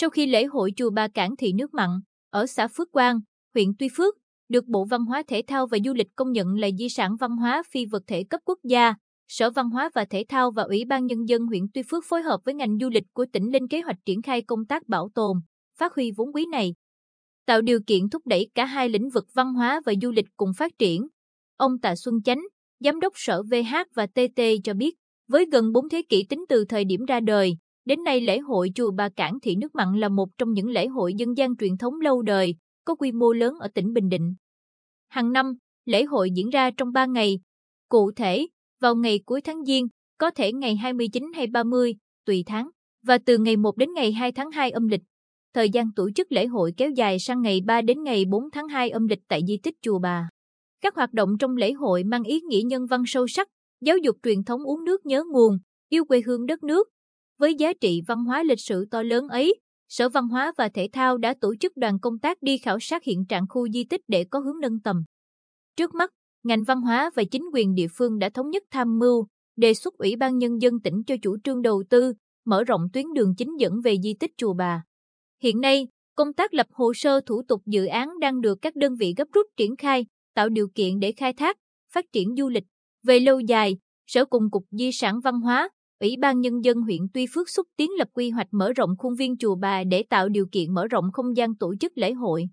Sau khi lễ hội chùa Ba Cảng Thị Nước Mặn ở xã Phước Quang, huyện Tuy Phước, được Bộ Văn hóa Thể thao và Du lịch công nhận là di sản văn hóa phi vật thể cấp quốc gia, Sở Văn hóa và Thể thao và Ủy ban Nhân dân huyện Tuy Phước phối hợp với ngành du lịch của tỉnh lên kế hoạch triển khai công tác bảo tồn, phát huy vốn quý này, tạo điều kiện thúc đẩy cả hai lĩnh vực văn hóa và du lịch cùng phát triển. Ông Tạ Xuân Chánh, Giám đốc Sở VH và TT cho biết, với gần 4 thế kỷ tính từ thời điểm ra đời, đến nay lễ hội chùa Bà Cảng Thị Nước Mặn là một trong những lễ hội dân gian truyền thống lâu đời, có quy mô lớn ở tỉnh Bình Định. Hàng năm, lễ hội diễn ra trong 3 ngày. Cụ thể, vào ngày cuối tháng Giêng, có thể ngày 29 hay 30, tùy tháng, và từ ngày 1 đến ngày 2 tháng 2 âm lịch. Thời gian tổ chức lễ hội kéo dài sang ngày 3 đến ngày 4 tháng 2 âm lịch tại di tích Chùa Bà. Các hoạt động trong lễ hội mang ý nghĩa nhân văn sâu sắc, giáo dục truyền thống uống nước nhớ nguồn, yêu quê hương đất nước. Với giá trị văn hóa lịch sử to lớn ấy, Sở Văn hóa và Thể thao đã tổ chức đoàn công tác đi khảo sát hiện trạng khu di tích để có hướng nâng tầm. Trước mắt, ngành văn hóa và chính quyền địa phương đã thống nhất tham mưu, đề xuất Ủy ban Nhân dân tỉnh cho chủ trương đầu tư, mở rộng tuyến đường chính dẫn về di tích Chùa Bà. Hiện nay, công tác lập hồ sơ thủ tục dự án đang được các đơn vị gấp rút triển khai, tạo điều kiện để khai thác, phát triển du lịch. Về lâu dài, Sở cùng Cục Di sản Văn hóa, Ủy ban Nhân dân huyện Tuy Phước xúc tiến lập quy hoạch mở rộng khuôn viên Chùa Bà để tạo điều kiện mở rộng không gian tổ chức lễ hội.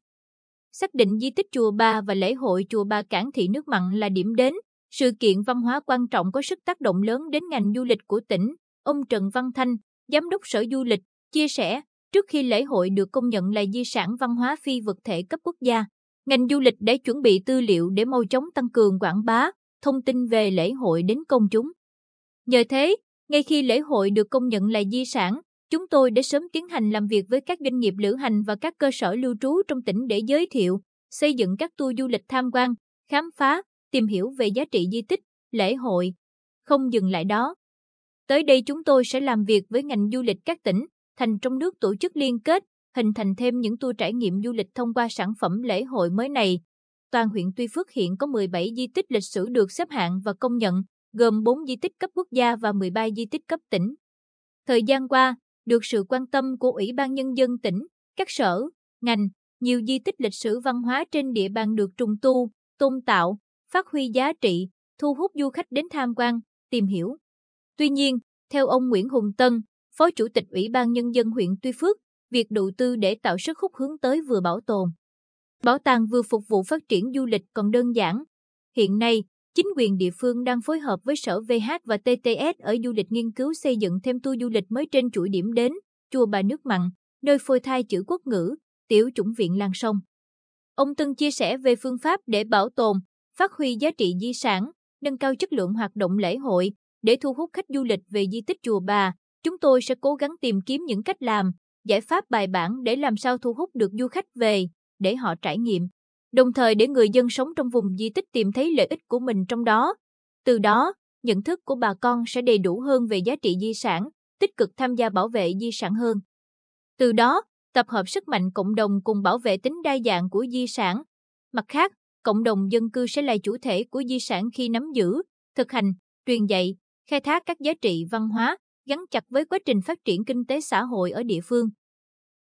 Xác định di tích Chùa Bà và lễ hội Chùa Bà Cảng Thị Nước Mặn là điểm đến, sự kiện văn hóa quan trọng có sức tác động lớn đến ngành du lịch của tỉnh, ông Trần Văn Thanh, Giám đốc Sở Du lịch, chia sẻ, trước khi lễ hội được công nhận là di sản văn hóa phi vật thể cấp quốc gia, ngành du lịch đã chuẩn bị tư liệu để mau chóng tăng cường quảng bá, thông tin về lễ hội đến công chúng. Nhờ thế, ngay khi lễ hội được công nhận là di sản, chúng tôi đã sớm tiến hành làm việc với các doanh nghiệp lữ hành và các cơ sở lưu trú trong tỉnh để giới thiệu, xây dựng các tour du lịch tham quan, khám phá, tìm hiểu về giá trị di tích, lễ hội. Không dừng lại đó. Tới đây chúng tôi sẽ làm việc với ngành du lịch các tỉnh, thành trong nước tổ chức liên kết, hình thành thêm những tour trải nghiệm du lịch thông qua sản phẩm lễ hội mới này. Toàn huyện Tuy Phước hiện có 17 di tích lịch sử được xếp hạng và công nhận, gồm 4 di tích cấp quốc gia và 13 di tích cấp tỉnh. Thời gian qua, được sự quan tâm của Ủy ban Nhân dân tỉnh, các sở, ngành, nhiều di tích lịch sử văn hóa trên địa bàn được trùng tu, tôn tạo, phát huy giá trị, thu hút du khách đến tham quan, tìm hiểu. Tuy nhiên, theo ông Nguyễn Hùng Tân, Phó Chủ tịch Ủy ban Nhân dân huyện Tuy Phước, việc đầu tư để tạo sức hút hướng tới vừa bảo tồn. Bảo tàng vừa phục vụ phát triển du lịch còn đơn giản. Hiện nay, chính quyền địa phương đang phối hợp với Sở VH và TTS ở du lịch nghiên cứu xây dựng thêm tour du lịch mới trên chuỗi điểm đến, chùa Bà Nước Mặn, nơi phôi thai chữ quốc ngữ, tiểu chủng viện Lan Sông. Ông Tân chia sẻ về phương pháp để bảo tồn, phát huy giá trị di sản, nâng cao chất lượng hoạt động lễ hội, để thu hút khách du lịch về di tích chùa Bà, chúng tôi sẽ cố gắng tìm kiếm những cách làm, giải pháp bài bản để làm sao thu hút được du khách về, để họ trải nghiệm, đồng thời để người dân sống trong vùng di tích tìm thấy lợi ích của mình trong đó. Từ đó, nhận thức của bà con sẽ đầy đủ hơn về giá trị di sản, tích cực tham gia bảo vệ di sản hơn. Từ đó, tập hợp sức mạnh cộng đồng cùng bảo vệ tính đa dạng của di sản. Mặt khác, cộng đồng dân cư sẽ là chủ thể của di sản khi nắm giữ, thực hành, truyền dạy, khai thác các giá trị văn hóa, gắn chặt với quá trình phát triển kinh tế xã hội ở địa phương.